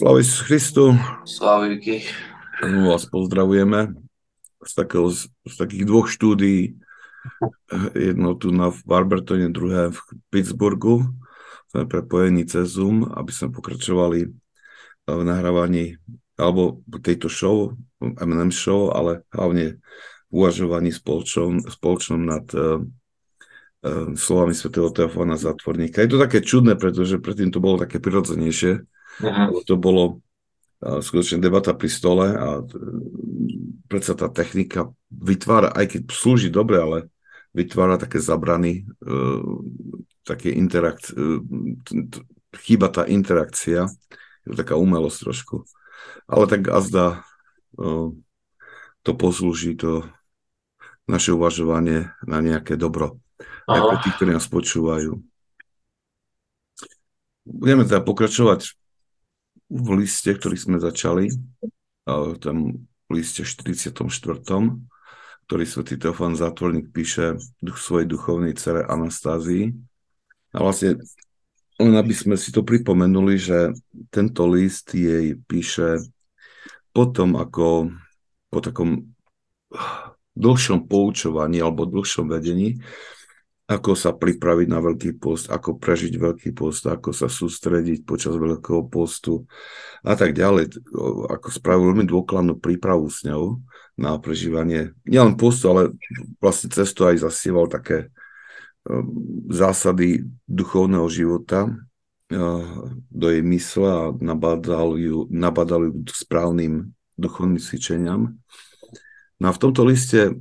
Sláva Christu. Sláviky. Znovu vás pozdravujeme z, takého, z takých dvoch štúdií. Jedno tu na Barbertone, druhé v Pittsburghu. Sme prepojení cez Zoom, aby sme pokračovali v nahrávaní alebo tejto show, M&M show, ale hlavne uvažovaní spoločnom, spoločnom nad uh, uh, slovami svätého Teofana Zatvorníka. Je to také čudné, pretože predtým to bolo také prirodzenejšie, Uh-huh. To bolo skutočne debata pri stole a predsa tá technika vytvára, aj keď slúži dobre, ale vytvára také zabrany, také interakt, chýba tá interakcia, je to taká umelosť trošku. Ale tak azda to poslúži, to naše uvažovanie na nejaké dobro. Aj pre tých, ktorí nás počúvajú. Budeme teda pokračovať v liste, ktorý sme začali, v tom liste 44., ktorý svätý Teofán Zátvorník píše svojej duchovnej cere Anastázii. A vlastne len aby sme si to pripomenuli, že tento list jej píše potom, ako po takom dlhšom poučovaní alebo dlhšom vedení, ako sa pripraviť na veľký post, ako prežiť veľký post, ako sa sústrediť počas veľkého postu a tak ďalej. Ako spravil veľmi dôkladnú prípravu s ňou na prežívanie nielen postu, ale vlastne cestu aj zasieval také um, zásady duchovného života uh, do jej mysle a nabadal ju, nabadal ju správnym duchovným cvičeniam. No a v tomto liste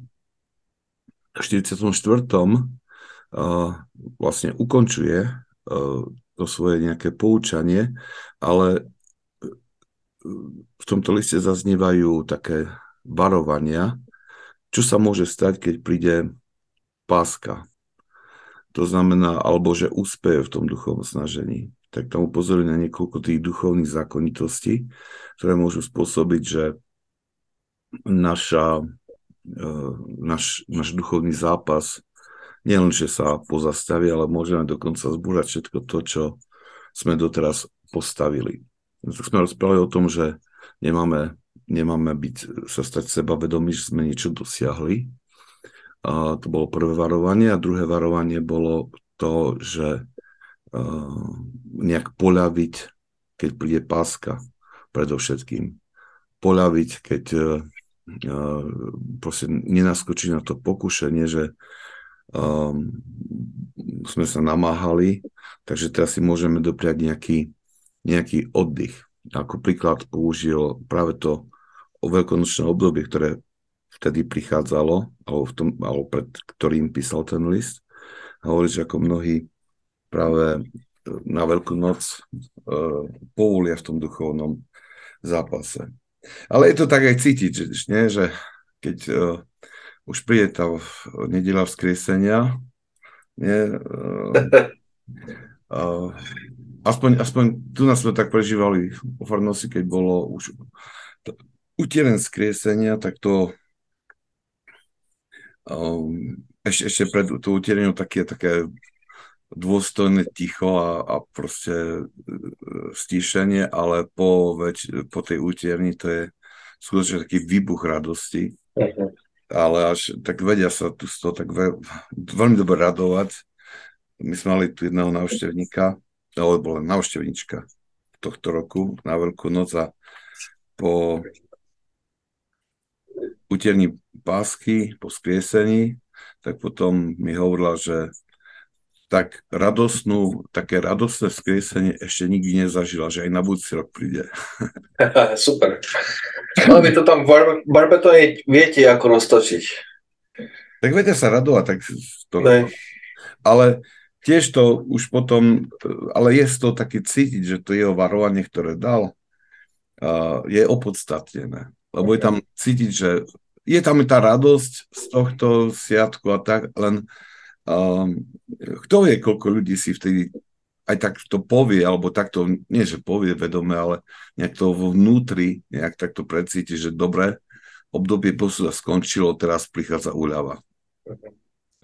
44 vlastne ukončuje to svoje nejaké poučanie, ale v tomto liste zaznievajú také varovania, čo sa môže stať, keď príde páska. To znamená, alebo že úspeje v tom duchovnom snažení. Tak tam upozoruje na niekoľko tých duchovných zákonitostí, ktoré môžu spôsobiť, že naša, naš, náš duchovný zápas nielen, že sa pozastaví, ale môžeme dokonca zbúrať všetko to, čo sme doteraz postavili. Tak sme rozprávali o tom, že nemáme, nemáme byť, sa stať seba vedomí, že sme niečo dosiahli. A to bolo prvé varovanie. A druhé varovanie bolo to, že uh, nejak poľaviť, keď príde páska, predovšetkým. Poľaviť, keď uh, proste nenaskočí na to pokušenie, že um, sme sa namáhali, takže teraz si môžeme dopriať nejaký, nejaký oddych. Ako príklad použil práve to o veľkonočné obdobie, ktoré vtedy prichádzalo, alebo, v tom, alebo pred ktorým písal ten list. Hovorí, že ako mnohí práve na Veľkú noc uh, povolia v tom duchovnom zápase. Ale je to tak aj cítiť, že, nie? že keď uh, už príde tá nedela vzkriesenia. Nie, aspoň, aspoň tu nás sme tak prežívali po farnosti, keď bolo už utieren skriesenia, tak to um, ešte, ešte pred tú utiereniu také, také dôstojné ticho a, a proste stíšenie, ale po, veď, po tej utierni to je skutočne taký výbuch radosti. Uh-huh ale až tak vedia sa tu z toho tak ve, veľmi dobre radovať. My sme mali tu jedného návštevníka, alebo bola návštevníčka tohto roku na Veľkú noc a po utierni pásky, po skriesení, tak potom mi hovorila, že tak radosnú, také radostné skriesenie ešte nikdy nezažila, že aj na budúci rok príde. Super. Vy to tam v barbetone viete, ako roztočiť. Tak viete sa radovať, tak to... Ale tiež to už potom, ale je to také cítiť, že to jeho varovanie, ktoré dal, je opodstatnené. Lebo je tam cítiť, že je tam tá radosť z tohto sviatku a tak, len Um, kto vie, koľko ľudí si vtedy aj tak to povie, alebo takto, nie že povie vedome, ale nejak to vnútri, nejak takto precíti, že dobre, obdobie posúda skončilo, teraz prichádza úľava.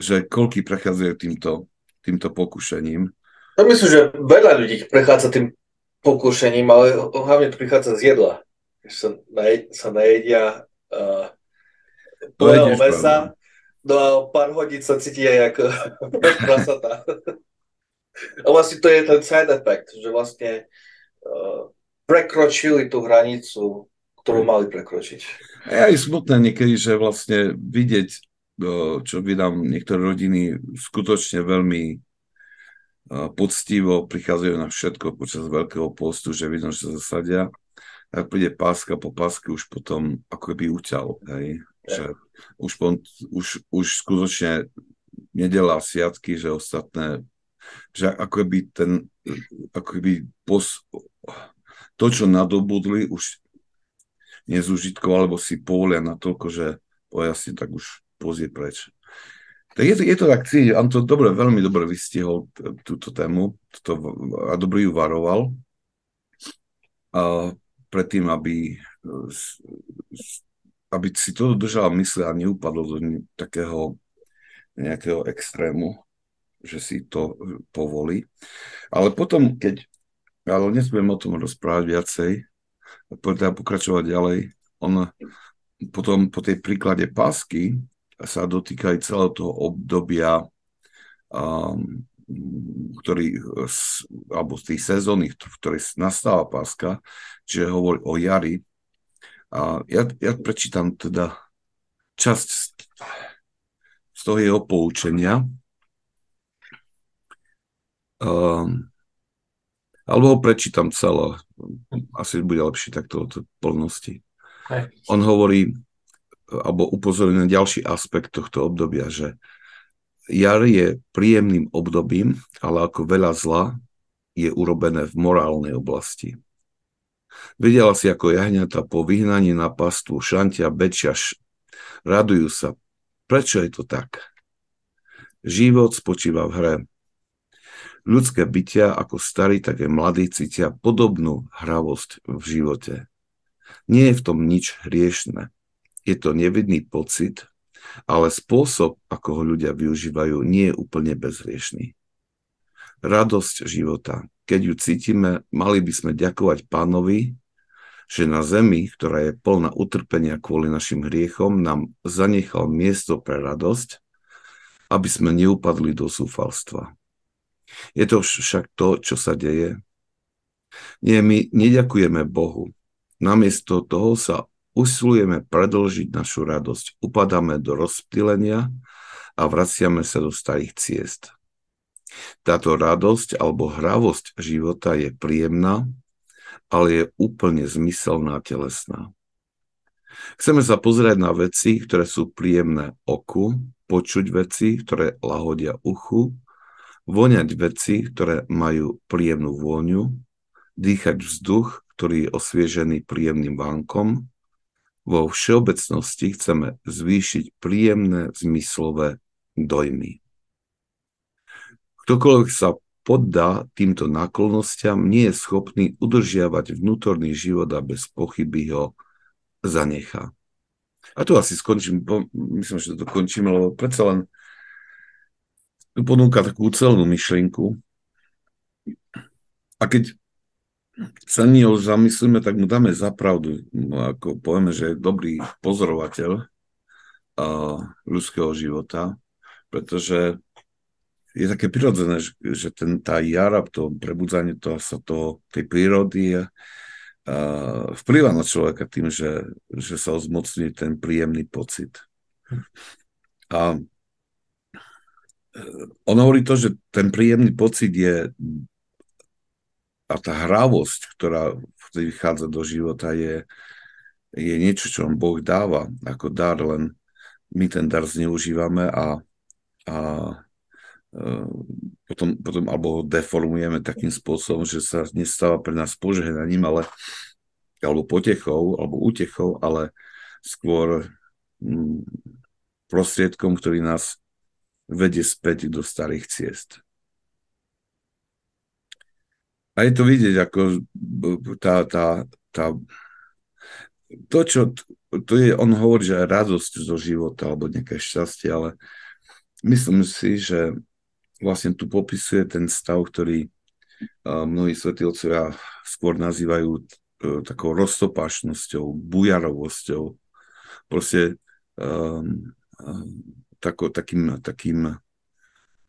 Že koľky prechádzajú týmto, týmto pokušením. Ja myslím, že veľa ľudí prechádza tým pokušením, ale hlavne to prichádza z jedla. Sa, najed, sa najedia uh, mesa, no a pár hodín sa cíti aj ako prasata. A vlastne to je ten side effect, že vlastne uh, prekročili tú hranicu, ktorú mali prekročiť. Je smutné niekedy, že vlastne vidieť, čo vydám niektoré rodiny, skutočne veľmi poctivo prichádzajú na všetko počas Veľkého postu, že vidno, že sa zasadia. Ak príde páska po páske, už potom ako by uťal. Hej? Že už, už, už skutočne nedela sviatky, že ostatné, že ako by ten, ako by pos, to, čo nadobudli, už nezúžitko, alebo si povolia na toľko, že pojasne tak už pozie preč. Tak je to, je to tak cítiť, on to dobre, veľmi dobre vystihol túto tému toto, a dobre ju varoval a predtým, aby, aby si to držal mysle a neupadlo do takého nejakého extrému, že si to povolí. Ale potom, keď, ale nesmiem o tom rozprávať viacej, teda pokračovať ďalej, on potom po tej príklade pásky sa dotýka aj celého toho obdobia, um, ktorý, alebo z tých sezóny, v ktorej nastáva páska, čiže hovorí o jari. A ja, ja prečítam teda časť z toho jeho poučenia. Um, alebo ho prečítam celé. Asi bude lepšie takto od plnosti. On hovorí, alebo upozorňuje na ďalší aspekt tohto obdobia, že jar je príjemným obdobím, ale ako veľa zla je urobené v morálnej oblasti. Videla si, ako jahňata po vyhnaní na pastvu šantia bečiaš, radujú sa. Prečo je to tak? Život spočíva v hre. Ľudské bytia, ako starí, tak aj mladí, cítia podobnú hravosť v živote. Nie je v tom nič hriešne je to nevidný pocit, ale spôsob, ako ho ľudia využívajú, nie je úplne bezriešný. Radosť života. Keď ju cítime, mali by sme ďakovať pánovi, že na zemi, ktorá je plná utrpenia kvôli našim hriechom, nám zanechal miesto pre radosť, aby sme neupadli do súfalstva. Je to však to, čo sa deje. Nie, my neďakujeme Bohu. Namiesto toho sa usilujeme predlžiť našu radosť, upadáme do rozptýlenia a vraciame sa do starých ciest. Táto radosť alebo hravosť života je príjemná, ale je úplne zmyselná a telesná. Chceme sa pozerať na veci, ktoré sú príjemné oku, počuť veci, ktoré lahodia uchu, voňať veci, ktoré majú príjemnú vôňu, dýchať vzduch, ktorý je osviežený príjemným vánkom, vo všeobecnosti chceme zvýšiť príjemné zmyslové dojmy. Ktokoľvek sa poddá týmto náklonnostiam, nie je schopný udržiavať vnútorný život a bez pochyby ho zanechá. A tu asi skončím, myslím, že to končíme, lebo predsa len tu ponúka takú celnú myšlienku. A keď sa o zamyslíme, tak mu dáme zapravdu. No, ako povieme, že je dobrý pozorovateľ uh, ľudského života, pretože je také prirodzené, že, že ten, tá jara, to prebudzanie toho, sa toho, tej prírody uh, vplyva na človeka tým, že, že sa ozmocní ten príjemný pocit. A on hovorí to, že ten príjemný pocit je a tá hravosť, ktorá vychádza do života, je, je niečo, čo vám Boh dáva ako dar, len my ten dar zneužívame a, a e, potom, potom alebo ho deformujeme takým spôsobom, že sa nestáva pre nás požehnaním, ale alebo potechou, alebo útechou, ale skôr mm, prostriedkom, ktorý nás vedie späť do starých ciest. A je to vidieť, ako tá, tá, tá to, čo to je, on hovorí, že radosť zo života alebo nejaké šťastie, ale myslím si, že vlastne tu popisuje ten stav, ktorý mnohí svetí otcovia skôr nazývajú takou roztopášnosťou, bujarovosťou. Proste um, um, tako, takým, takým,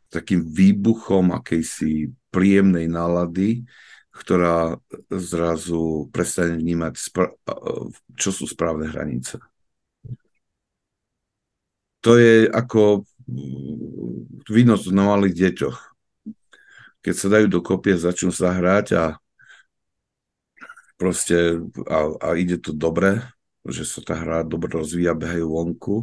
takým výbuchom akejsi príjemnej nálady, ktorá zrazu prestane vnímať, čo sú správne hranice. To je ako výnos na malých deťoch. Keď sa dajú do kopie, začnú sa hrať a proste a, a ide to dobre, že sa tá hra dobre rozvíja, behajú vonku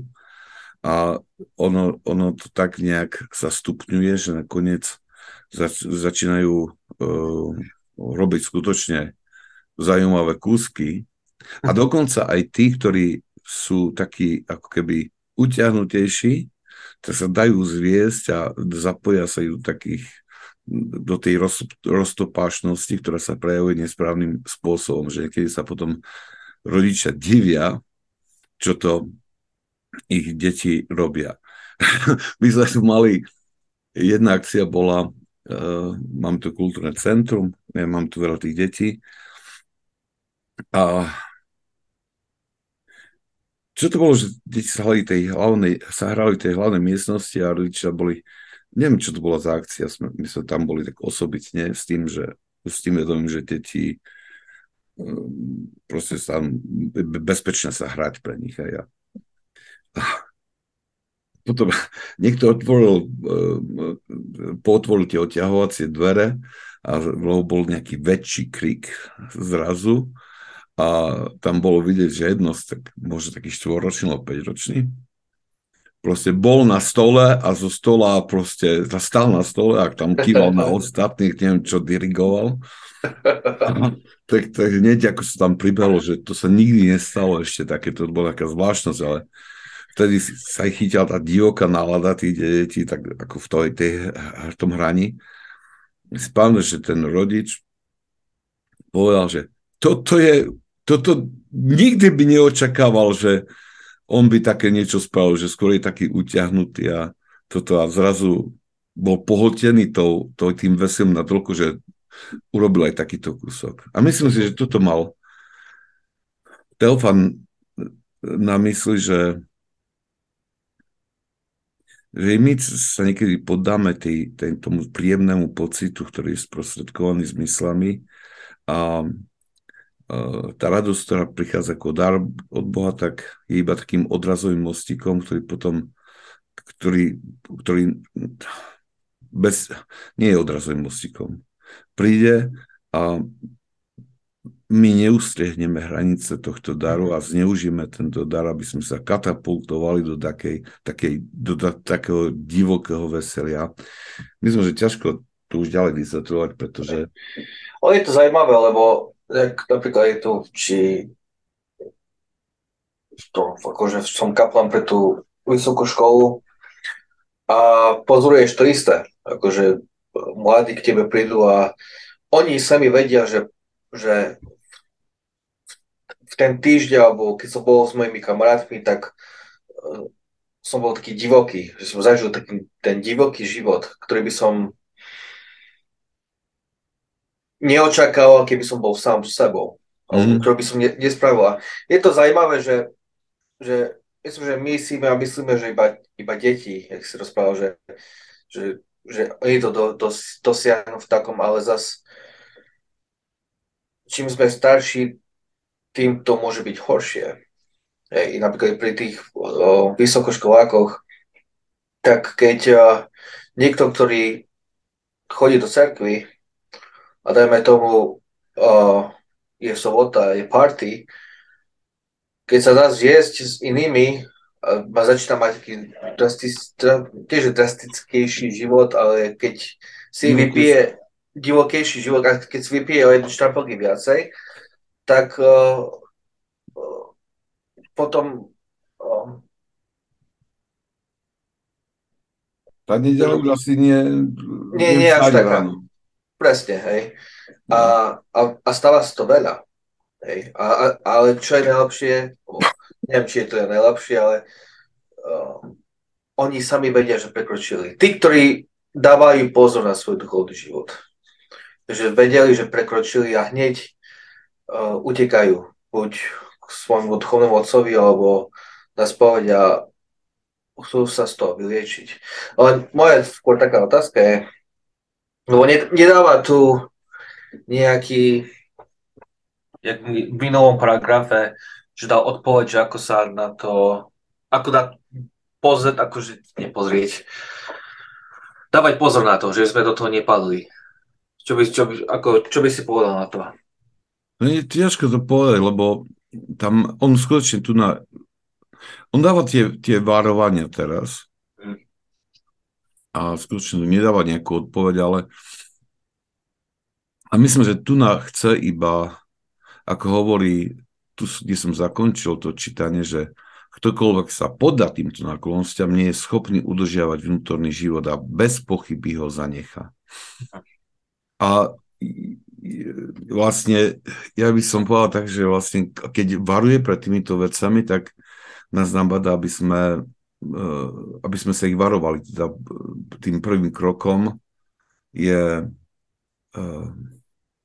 a ono, ono to tak nejak sa stupňuje, že nakoniec zač, začínajú uh, robiť skutočne zaujímavé kúsky a mhm. dokonca aj tí, ktorí sú takí ako keby utiahnutejší, tak sa dajú zviesť a zapoja sa do takých do tej roz, roztopášnosti, ktorá sa prejavuje nesprávnym spôsobom, že niekedy sa potom rodičia divia, čo to ich deti robia. My sme tu mali, jedna akcia bola, uh, mám tu kultúrne centrum, ja mám tu veľa tých detí a čo to bolo, že deti sa hrali tej hlavnej, sa hrali tej hlavnej miestnosti a rodičia boli, neviem, čo to bola za akcia, sme, my sme tam boli tak osobitne s tým, že s tým vedomím, že deti um, proste sa bezpečne sa hrať pre nich a ja. Potom niekto otvoril, uh, potvoril tie oťahovacie dvere a bol nejaký väčší krik zrazu a tam bolo vidieť, že jedno, tak možno taký štvoročný alebo 5-ročný, proste bol na stole a zo stola proste zastal na stole a tam kýval na ostatných, neviem čo dirigoval. tak, tak hneď ako sa tam pribehlo, že to sa nikdy nestalo ešte také, to bola taká zvláštnosť, ale vtedy sa aj chytila tá divoká nálada tých detí, tak ako v, tej, tej, v tom hraní. Spávne, že ten rodič povedal, že toto je toto nikdy by neočakával, že on by také niečo spravil, že skôr je taký utiahnutý a toto a zrazu bol pohltený tou, tou, tým veselým na toľko, že urobil aj takýto kúsok. A myslím si, že toto mal Teofan na mysli, že že my sa niekedy podáme tý, tý, tomu príjemnému pocitu, ktorý je sprostredkovaný zmyslami a tá radosť, ktorá prichádza ako dar od Boha, tak je iba takým odrazovým mostikom, ktorý potom, ktorý, ktorý bez, nie je odrazovým mostikom. Príde a my neustrehneme hranice tohto daru a zneužijeme tento dar, aby sme sa katapultovali do, takej, takej, do da, takého divokého veselia. Myslím, že ťažko to už ďalej vysvetľovať, pretože... Ale je to zaujímavé, lebo tak napríklad je tu, či to, akože som kaplan pre tú vysokú školu a pozoruješ to isté, akože mladí k tebe prídu a oni sami vedia, že, že v ten týždeň, alebo keď som bol s mojimi kamarátmi, tak uh, som bol taký divoký, že som zažil taký ten divoký život, ktorý by som neočakával, keby som bol sám s sebou. Mm. Ktorú by som ne, nespravil. Je to zaujímavé, že, že myslím, že my si a myslíme, že iba, iba deti, jak si rozprával, že, že, že oni to do, do, dosiahnu v takom, ale zas čím sme starší, tým to môže byť horšie. Hej, napríklad pri tých o, vysokoškolákoch, tak keď o, niekto, ktorý chodí do cerkvy, a dajme tomu, uh, je sobota, je party, keď sa dá zjesť s inými, ma začína mať taký drastic, tiež drastickejší život, ale keď si vypije divokejší život, a keď si vypije o jeden štrampelky viacej, tak uh, uh, potom uh, tá nedela už asi nie... Nie, nie až taká. Presne, hej. A, a, a stáva sa to veľa. Hej. A, a, ale čo je najlepšie, neviem, či je to je najlepšie, ale uh, oni sami vedia, že prekročili. Tí, ktorí dávajú pozor na svoj duchovný život. že vedeli, že prekročili a hneď uh, utekajú buď k svojmu duchovnému otcovi, alebo na spoveď a chcú sa z toho vyliečiť. Ale moja skôr taká otázka je, lebo nedáva tu nejaký, jak v minulom paragrafe, že dal odpoveď, že ako sa na to, ako dá pozrieť, akože nepozrieť, dávať pozor na to, že sme do toho nepadli. Čo by, čo by, ako, čo by si povedal na to? No je ťažko to povedať, lebo tam on skutočne tu na... On dáva tie, tie varovania teraz. A skutočne nedáva nejakú odpoveď, ale a myslím, že tu na chce iba, ako hovorí, tu, kde som zakončil to čítanie, že ktokoľvek sa podá týmto náklonnostiam, nie je schopný udržiavať vnútorný život a bez pochyby ho zanecha. A vlastne, ja by som povedal tak, že vlastne, keď varuje pred týmito vecami, tak nás nabadá, aby sme, eh, aby sme sa ich varovali. Teda tým prvým krokom je eh,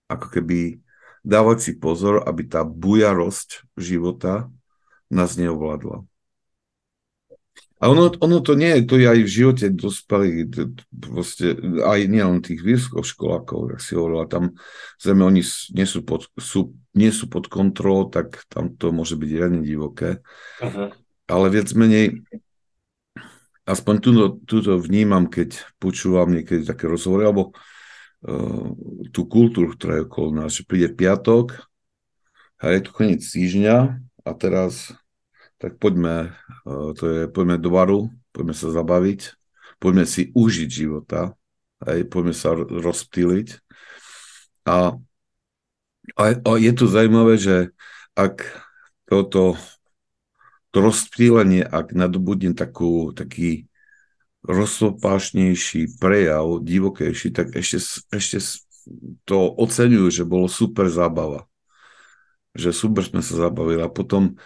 ako keby dávať si pozor, aby tá bujarosť života nás neovládla. A ono, ono to nie je, to je aj v živote dospelých, proste, aj nielen tých vysokoškolákov, jak si hovorila, tam zrejme oni nie sú pod, sú, nie sú pod kontrolou, tak tam to môže byť riadne divoké. Uh-huh. Ale viac menej, aspoň túto, túto vnímam, keď počúvam niekedy také rozhovory, alebo uh, tú kultúru, ktorá je okolo nás, že príde piatok, a je to koniec týždňa a teraz tak poďme, to je, poďme do baru, poďme sa zabaviť, poďme si užiť života, aj, poďme sa rozptýliť. A, a, a je to zaujímavé, že ak toto to rozptýlenie, ak nadobudne takú, taký rozsopášnejší prejav, divokejší, tak ešte, ešte to oceňujú, že bolo super zábava. Že super sme sa zabavili. A potom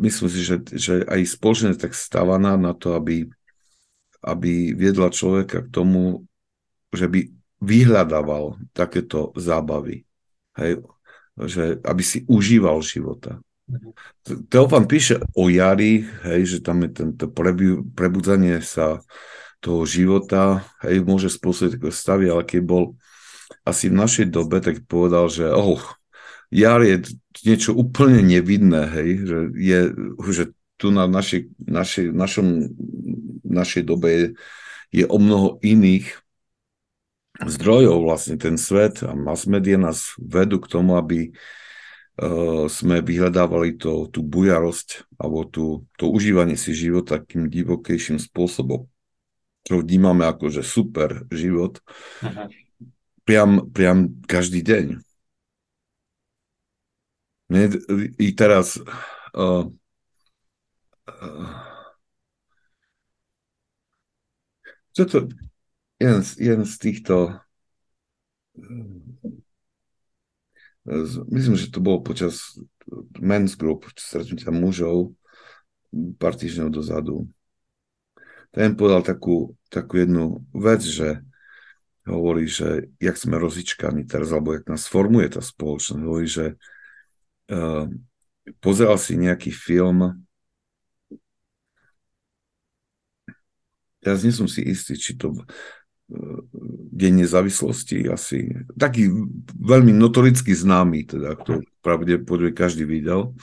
myslím si, že, že aj spoločne tak stávaná na to, aby, aby viedla človeka k tomu, že by vyhľadával takéto zábavy. Hej? Že, aby si užíval života. Teofan píše o jari, hej, že tam je tento prebudzanie sa toho života, hej, môže spôsobiť také stavy, ale keď bol asi v našej dobe, tak povedal, že oh, jar je niečo úplne nevidné, hej, že, je, že tu na našej, našej, našom, našej dobe je, je o mnoho iných zdrojov vlastne ten svet a mass media nás vedú k tomu, aby uh, sme vyhľadávali to, tú bujarosť alebo tú, to užívanie si života takým divokejším spôsobom, čo vnímame ako, že super život, Aha. priam, priam každý deň. Mne, I teraz uh, uh, toto, jeden, jeden z týchto myslím, že to bolo počas men's group, stretnutia mužov pár týždňov dozadu. Ten povedal takú, takú jednu vec, že hovorí, že jak sme rozičkaní teraz, alebo jak nás formuje tá spoločnosť, hovorí, že uh, pozeral si nejaký film, teraz nie som si istý, či to uh, Deň nezávislosti asi, taký veľmi notoricky známy, teda, to pravdepodobne každý videl.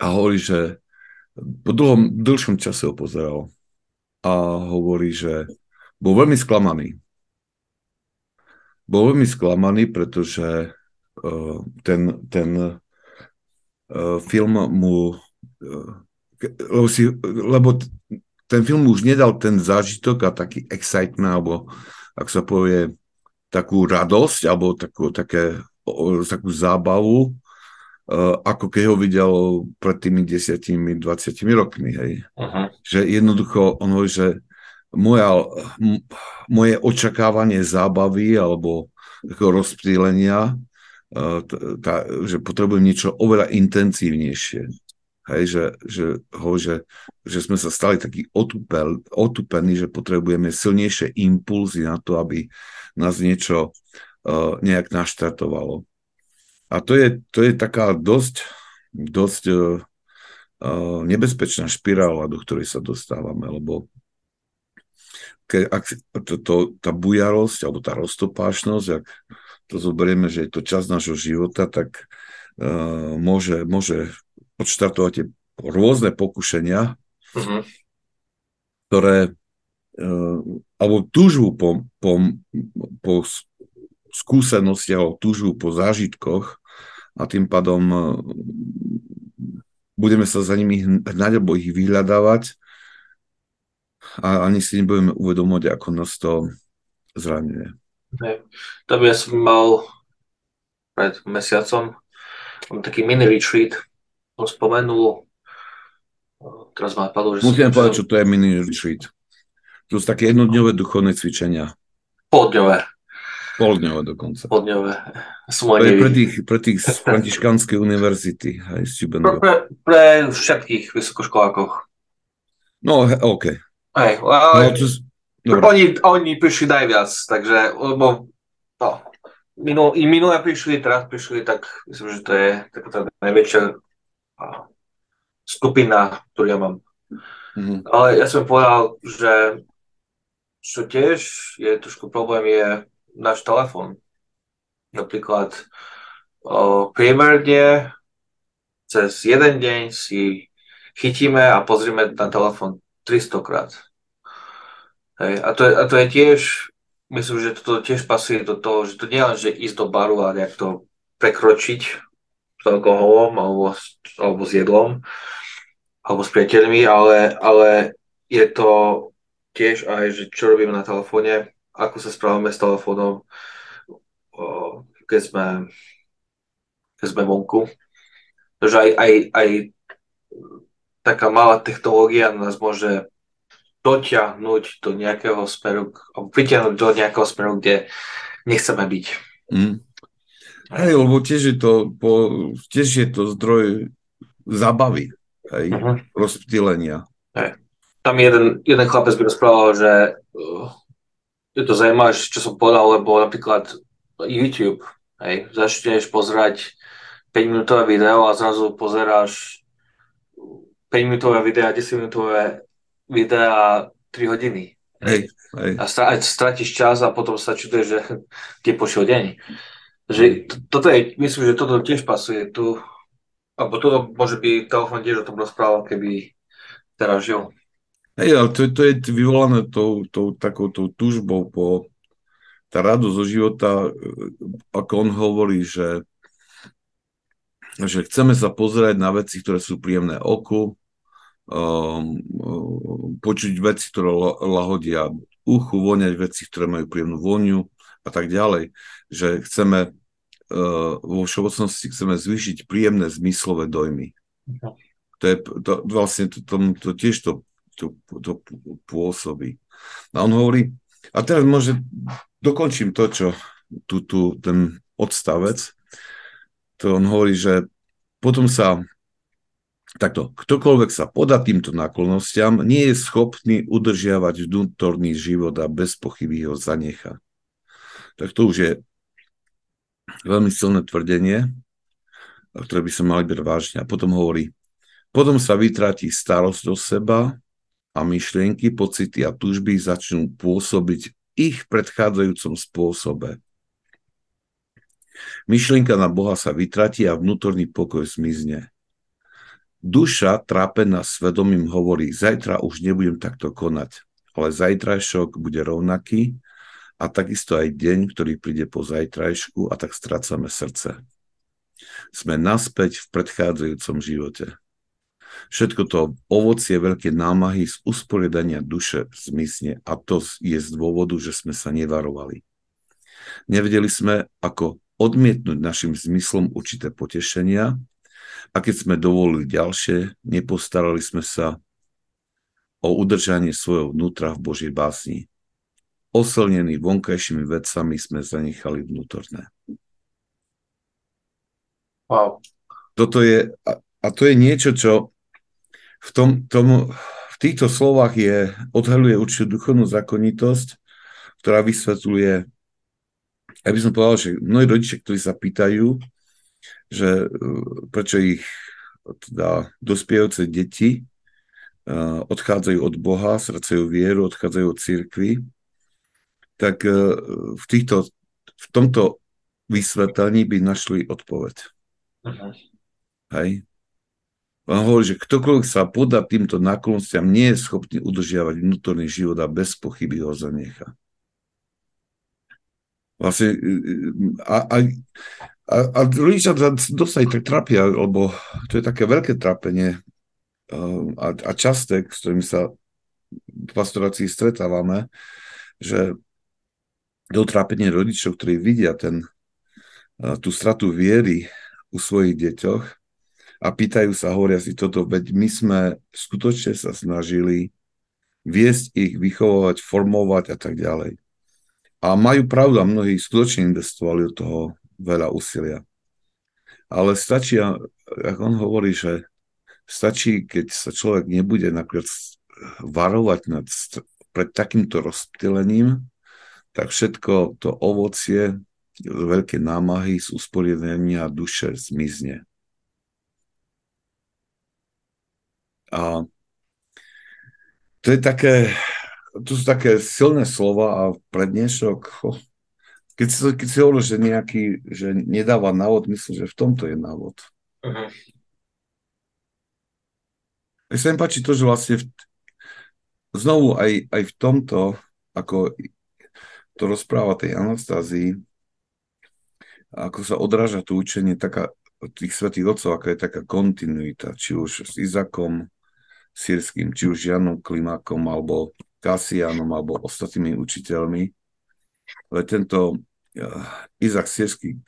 A hovorí, že po dlhom, dlhšom čase ho pozeral a hovorí, že bol veľmi sklamaný. Bol veľmi sklamaný, pretože ten, ten eh, film mu eh, lebo, si, lebo ten film už nedal ten zážitok a taký excitement, alebo ak sa povie, takú radosť, alebo takú, také, takú zábavu, ako keď ho videl pred tými 10-20 rokmi. Hej. Uh-huh. Že jednoducho on hovorí, že moja, moje očakávanie zábavy alebo rozptýlenia tá, že potrebujem niečo oveľa intenzívnejšie. Hej, že, že, ho, že, že sme sa stali takí otupel, otupení, že potrebujeme silnejšie impulzy na to, aby nás niečo uh, nejak naštartovalo. A to je, to je taká dosť, dosť uh, uh, nebezpečná špirála, do ktorej sa dostávame, lebo ke, ak to, to, tá bujarosť alebo tá roztopášnosť, ak to zoberieme, že je to čas nášho života, tak uh, môže, môže odštartovať tie rôzne pokušenia, uh-huh. ktoré uh, alebo túžbu po, po, po skúsenosti alebo túžbu po zážitkoch a tým pádom uh, budeme sa za nimi hnať alebo ich vyhľadávať a ani si nebudeme uvedomovať, ako nás to zraňuje. Tam ja som mal pred mesiacom taký mini retreat, som spomenul, teraz ma napadlo, že... Musím povedať, čo to je mini retreat. To sú také jednodňové duchovné cvičenia. Poldňové. Poldňové dokonca. Poldňové. Som to je pre tých, pre tých z Františkánskej univerzity. Hej, pre, pre, pre všetkých vysokoškolákov. No, OK. Hej, ale no, to, oni, oni prišli najviac, takže, lebo no, minul, i minulé prišli, teraz prišli, tak myslím, že to je taká tá najväčšia skupina, ktorú ja mám. Mm-hmm. Ale ja som povedal, že čo tiež je trošku problém, je náš telefon. Napríklad o, priemerne cez jeden deň si chytíme a pozrieme na telefon 300 krát. Hej. A, to je, a to je tiež, myslím, že toto tiež pasuje do toho, že to nie len, že ísť do baru a nejak to prekročiť, s alkoholom alebo, alebo s jedlom alebo s priateľmi, ale, ale je to tiež aj, že čo robíme na telefóne, ako sa správame s telefónom, keď sme, keď sme vonku. Takže aj, aj, aj taká malá technológia nás môže dotiahnuť do nejakého smeru, vytiahnuť do nejakého smeru, kde nechceme byť. Mm. Hej, lebo tiež je to, po, tiež je to zdroj zabavy, hej, uh-huh. rozptýlenia. Hej. Tam jeden, jeden chlapec by rozprával, že uh, je to zaujímavé, čo som povedal, lebo napríklad YouTube, hej, začneš pozerať 5-minútové video a zrazu pozeráš 5-minútové videa, 10-minútové videa 3 hodiny. Hej, hej. A stratíš čas a potom sa čuduješ, že kde pošiel deň. Že toto je, myslím, že toto tiež pasuje tu, alebo toto môže by telefón tiež o tom rozprával, keby teraz žil. Hej, ale to, to je vyvolané tou, tou takou tou túžbou po tá radosť zo života, ako on hovorí, že, že chceme sa pozerať na veci, ktoré sú príjemné oku, počuť veci, ktoré lahodia uchu, voňať veci, ktoré majú príjemnú vôňu a tak ďalej že chceme uh, vo všeobecnosti chceme zvýšiť príjemné zmyslové dojmy. No. To je to, vlastne to, to, to tiež to, to, to pôsobí. A on hovorí, a teraz môže dokončím to, čo tu, tu ten odstavec, to on hovorí, že potom sa takto, ktokoľvek sa podá týmto náklonnostiam, nie je schopný udržiavať vnútorný život a bez pochyby ho zanecha. Tak to už je veľmi silné tvrdenie, ktoré by sa mali byť vážne. A potom hovorí, potom sa vytratí starosť o seba a myšlienky, pocity a túžby začnú pôsobiť ich predchádzajúcom spôsobe. Myšlienka na Boha sa vytratí a vnútorný pokoj zmizne. Duša, trápená svedomím, hovorí, zajtra už nebudem takto konať, ale zajtrajšok bude rovnaký a takisto aj deň, ktorý príde po zajtrajšku a tak strácame srdce. Sme naspäť v predchádzajúcom živote. Všetko to ovocie veľké námahy z usporiadania duše zmizne a to je z dôvodu, že sme sa nevarovali. Nevedeli sme, ako odmietnúť našim zmyslom určité potešenia a keď sme dovolili ďalšie, nepostarali sme sa o udržanie svojho vnútra v Božej básni oslnení vonkajšími vecami sme zanechali vnútorné. Wow. Toto je, a, a to je niečo, čo v, tom, tom, v týchto slovách je, odhaluje určitú duchovnú zákonitosť, ktorá vysvetľuje, ja by som povedal, že mnohí rodičia, ktorí sa pýtajú, že prečo ich teda dospievajúce deti odchádzajú od Boha, srdcajú vieru, odchádzajú od církvy, tak v, týchto, v tomto vysvetlení by našli odpoveď. Uh-huh. Hej? On hovorí, že ktokoľvek sa podá týmto náklonstiam, nie je schopný udržiavať vnútorný život a bez pochyby ho zanecha. Vlastne, a, a, a, a rodičia dosť aj tak trápia, lebo to je také veľké trápenie a, a časté, s ktorým sa v pastorácii stretávame, že do trápenie rodičov, ktorí vidia ten, tú stratu viery u svojich deťoch a pýtajú sa, hovoria si toto, veď my sme skutočne sa snažili viesť ich, vychovávať, formovať a tak ďalej. A majú pravdu a mnohí skutočne investovali do toho veľa úsilia. Ale stačí, ako on hovorí, že stačí, keď sa človek nebude napríklad varovať nad, pred takýmto rozptýlením, tak všetko to ovocie, veľké námahy z usporiadania duše zmizne. A to je také, to sú také silné slova a pre dnešok, keď si, keď si hovoril, že nejaký, že nedáva návod, myslím, že v tomto je návod. Uh-huh. Sa mi páči to, že vlastne v, znovu aj, aj v tomto, ako to rozpráva tej Anastázii, ako sa odráža to učenie taká, tých svetých otcov, aká je taká kontinuita, či už s Izakom, sírským, či už Janom Klimákom, alebo Kasianom, alebo ostatnými učiteľmi. Tento uh, Izak Sírsky,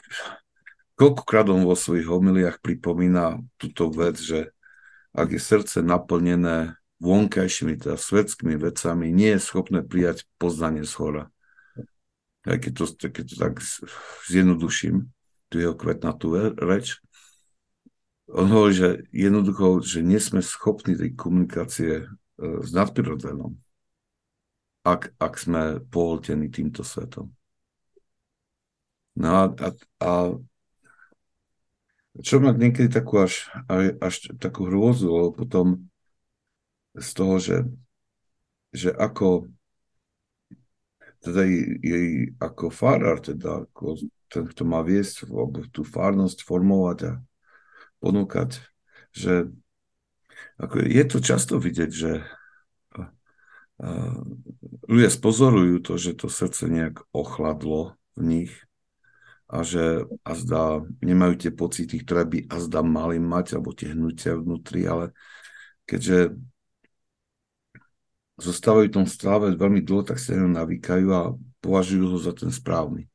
koľkokrát on vo svojich homiliách pripomína túto vec, že ak je srdce naplnené vonkajšími, teda svetskými vecami, nie je schopné prijať poznanie z hora. Aj keď to, keď to tak zjednoduším, tu jeho kvetnatú reč, on hovorí, že jednoducho, že nie sme schopní tej komunikácie e, s nadprirodzenom, ak, ak sme pohltení týmto svetom. No a, a, a čo má niekedy takú až, až takú hrôzu, lebo potom z toho, že, že ako teda jej, ako farár, teda ako ten, kto má viesť tú farnosť, formovať a ponúkať, že ako je to často vidieť, že ľudia spozorujú to, že to srdce nejak ochladlo v nich a že azda nemajú tie pocity, ktoré by azda mali mať, alebo tie hnutia vnútri, ale keďže zostávajú v tom stráve veľmi dlho, tak sa na navykajú a považujú ho za ten správny.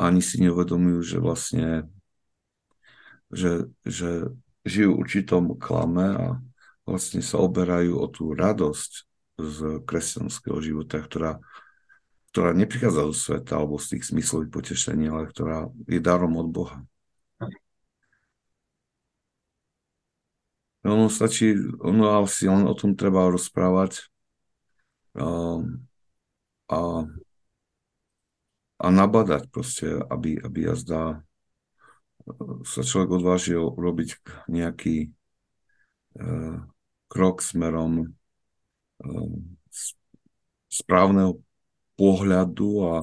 Ani si neuvedomujú, že vlastne že, že žijú v určitom klame a vlastne sa oberajú o tú radosť z kresťanského života, ktorá, ktorá neprichádza zo sveta alebo z tých smyslových potešení, ale ktorá je darom od Boha. Ono stačí, ono asi len o tom treba rozprávať a, a, a nabadať proste, aby, aby jazda sa človek odvážil robiť nejaký uh, krok smerom uh, správneho pohľadu a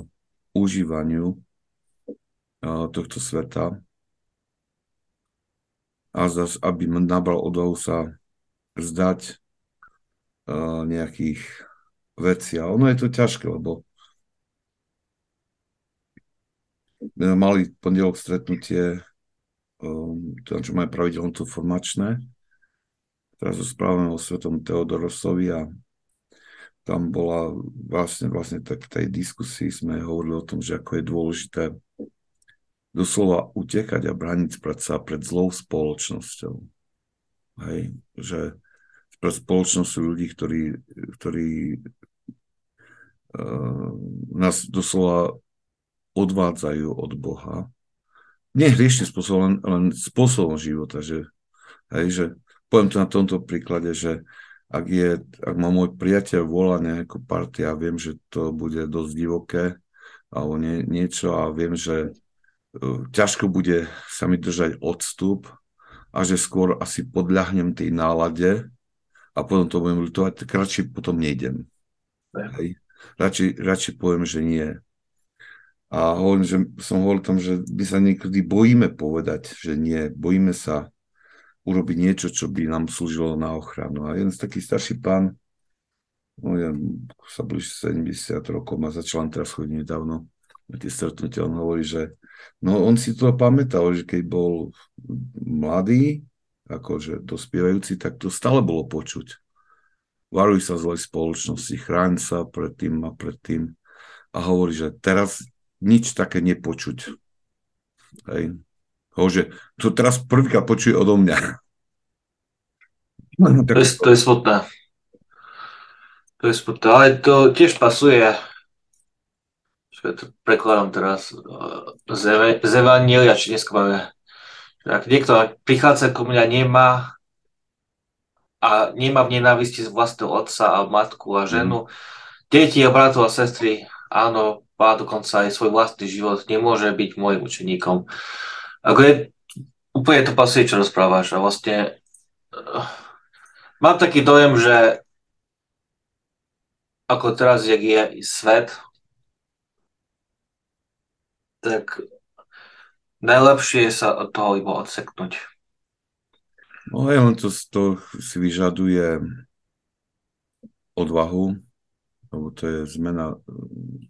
užívaniu uh, tohto sveta a zase, aby nabral odvahu sa zdať uh, nejakých vecí. A ono je to ťažké, lebo mali pondelok stretnutie teda, čo majú pravidelne to formačné. Teraz rozprávame o svetom Teodorosovi a tam bola vlastne, vlastne tak tej diskusii sme hovorili o tom, že ako je dôležité doslova utekať a brániť sa pred zlou spoločnosťou. Hej, že pred spoločnosťou ľudí, ktorí, ktorí uh, nás doslova odvádzajú od Boha. Nie hriešným spôsobom, len, len spôsobom života, že, hej, že poviem to na tomto príklade, že ak, je, ak má môj priateľ volá nejakú partia a viem, že to bude dosť divoké alebo nie, niečo a viem, že uh, ťažko bude sa mi držať odstup a že skôr asi podľahnem tej nálade a potom to budem ľutovať, tak radšej potom nejdem. Hej. Radšej, radšej poviem, že nie. A hovorím, že som hovoril tam, že my sa niekedy bojíme povedať, že nie. Bojíme sa urobiť niečo, čo by nám slúžilo na ochranu. A jeden z taký starší pán, no ja sa blíži 70 rokov, ma začal len teraz chodiť nedávno na tie stretnutia, on hovorí, že no on si to pamätal, že keď bol mladý, akože dospievajúci, tak to stále bolo počuť. Varuj sa zlej spoločnosti, chráň sa pred tým a pred tým. A hovorí, že teraz nič také nepočuť. Hej. Hože, to teraz prvýkrát počuje odo mňa. To je, to je smutné. To je smutné, ale to tiež pasuje. Čo to prekladám teraz. Z Evanielia, či dneska máme. Ak niekto prichádza ku mňa, nemá a nemá v nenávisti z vlastného otca a matku a ženu, mm. deti a bratov a sestry, áno, má dokonca aj svoj vlastný život, nemôže byť môjim učeníkom. Ako je, úplne to pasuje, čo rozprávaš a vlastne uh, mám taký dojem, že ako teraz, jak je svet, tak najlepšie je sa od toho iba odseknúť. No aj len to, to si vyžaduje odvahu, lebo to je zmena...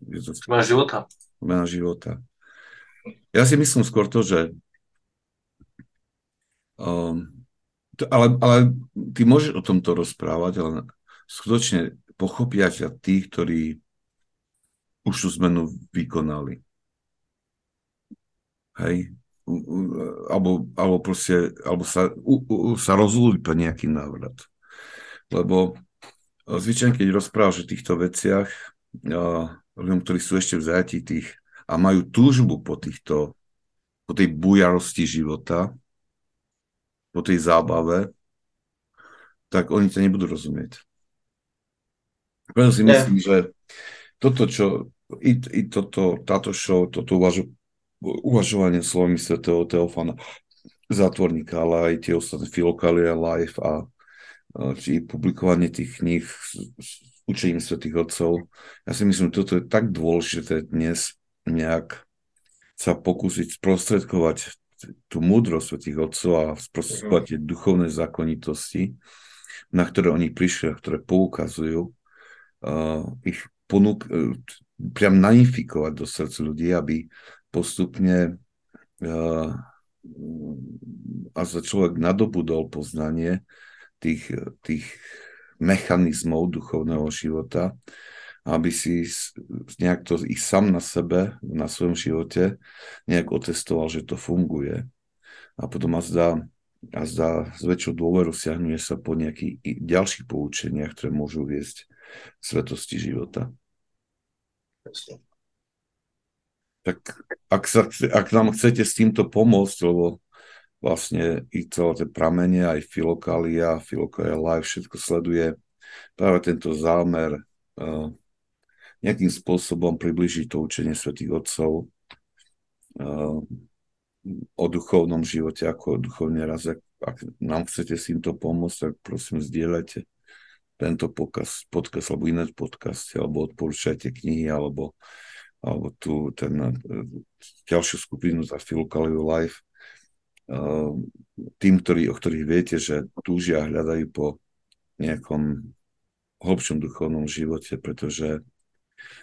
Je to, zmena života. Zmena života. Ja si myslím skôr to, že um, to, ale, ale ty môžeš o tomto rozprávať, ale skutočne pochopia ťa tí, ktorí už tú zmenu vykonali. Hej? Alebo, alebo proste, alebo sa, u, u, sa rozlúdi pre nejaký návrat. Lebo zvyčajne, keď rozprávaš o týchto veciach, ľuďom, ktorí sú ešte v zajatí tých a majú túžbu po týchto, po tej bujarosti života, po tej zábave, tak oni ťa nebudú rozumieť. Preto si myslím, že toto, čo i, i toto, táto show, toto uvažu, uvažovanie slovami svetého Teofana, zátvorníka, ale aj tie ostatné Filokalia Life a či publikovanie tých kníh s, s učením svetých otcov. Ja si myslím, že toto je tak dôležité dnes, nejak sa pokúsiť sprostredkovať tú múdrosť svetých otcov a sprostredkovať tie duchovné zákonitosti, na ktoré oni prišli a ktoré poukazujú, uh, ich ponúk, uh, priam nainfikovať do srdca ľudí, aby postupne uh, a sa človek nadobudol poznanie tých, tých mechanizmov duchovného života, aby si nejak to ich sám na sebe, na svojom živote, nejak otestoval, že to funguje. A potom a zdá, a zdá s väčšou dôveru siahnuje sa po nejakých ďalších poučeniach, ktoré môžu viesť svetosti života. Tak ak, sa, ak nám chcete s týmto pomôcť, lebo vlastne i celé tie pramene, aj Filokalia, Filokalia Live, všetko sleduje práve tento zámer uh, nejakým spôsobom približiť to učenie svätých Otcov uh, o duchovnom živote, ako duchovne raz. Ak, ak nám chcete s týmto pomôcť, tak prosím zdieľajte tento podcast, podcast alebo iné podcast, alebo odporúčajte knihy, alebo, alebo tu ten, uh, ďalšiu skupinu za Filokaliu Live. Uh, tým, ktorí, o ktorých viete, že túžia hľadajú po nejakom hlbšom duchovnom živote, pretože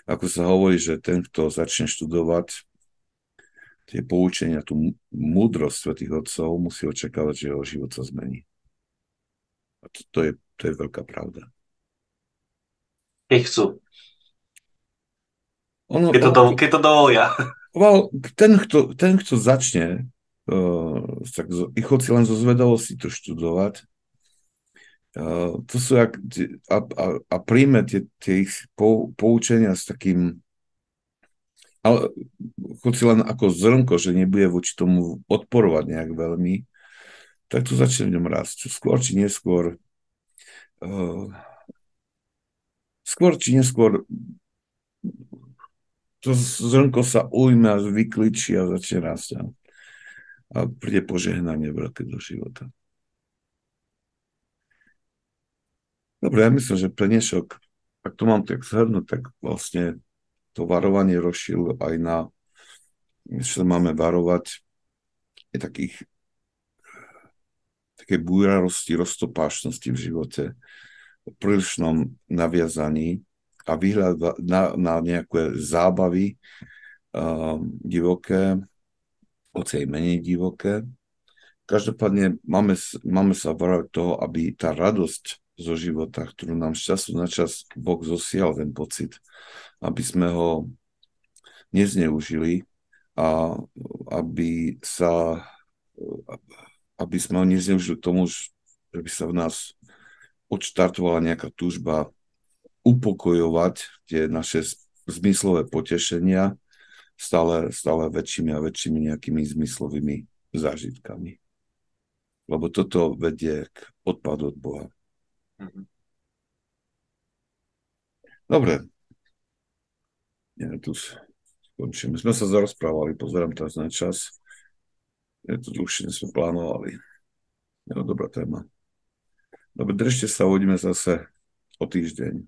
ako sa hovorí, že ten, kto začne študovať tie poučenia, tú múdrosť svetých otcov, musí očakávať, že jeho život sa zmení. A to, to, je, to je veľká pravda. Keď chcú. Ono, keď, to do, keď to dovolia. Ten, kto, ten, kto začne, uh, tak si len zo zvedavosti to študovať, to sú jak, a, a, a príjme tie, tie ich pou, poučenia s takým ale chod si len ako zrnko, že nebude voči tomu odporovať nejak veľmi tak to začne v ňom rásť. Skôr či neskôr uh, skôr či neskôr to zrnko sa ujme a vykličí a začne rásť. A príde požehnanie veľké do života. Dobre, ja myslím, že pre dnešok, ak to mám tak zhrnúť, tak vlastne to varovanie rozšil aj na, že máme varovať je takých také búrarosti, roztopášnosti v živote, prílišnom naviazaní a výhľad na, na nejaké zábavy uh, divoké, hoci aj menej divoké. Každopádne máme, máme sa varovať toho, aby tá radosť zo života, ktorú nám z času na čas Boh zosial ten pocit, aby sme ho nezneužili a aby sa aby sme ho nezneužili k tomu, že by sa v nás odštartovala nejaká túžba upokojovať tie naše zmyslové potešenia stále, stále väčšími a väčšími nejakými zmyslovými zážitkami. Lebo toto vedie k odpadu od Boha. Mm-hmm. Dobre. Ja tu skončíme. Sme sa zarozprávali, pozerám teraz na čas. Je to dlhšie, než sme plánovali. Je to dobrá téma. Dobre, držte sa, uvidíme zase o týždeň.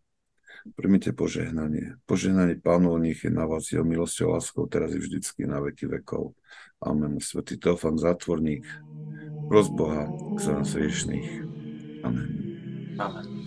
Primite požehnanie. Požehnanie pánov nech je na vás jeho milosťou láskou teraz i vždycky na veky vekov. Amen. Svetý Teofan Zátvorník, pros Boha za nás riešných. Amen. Amen.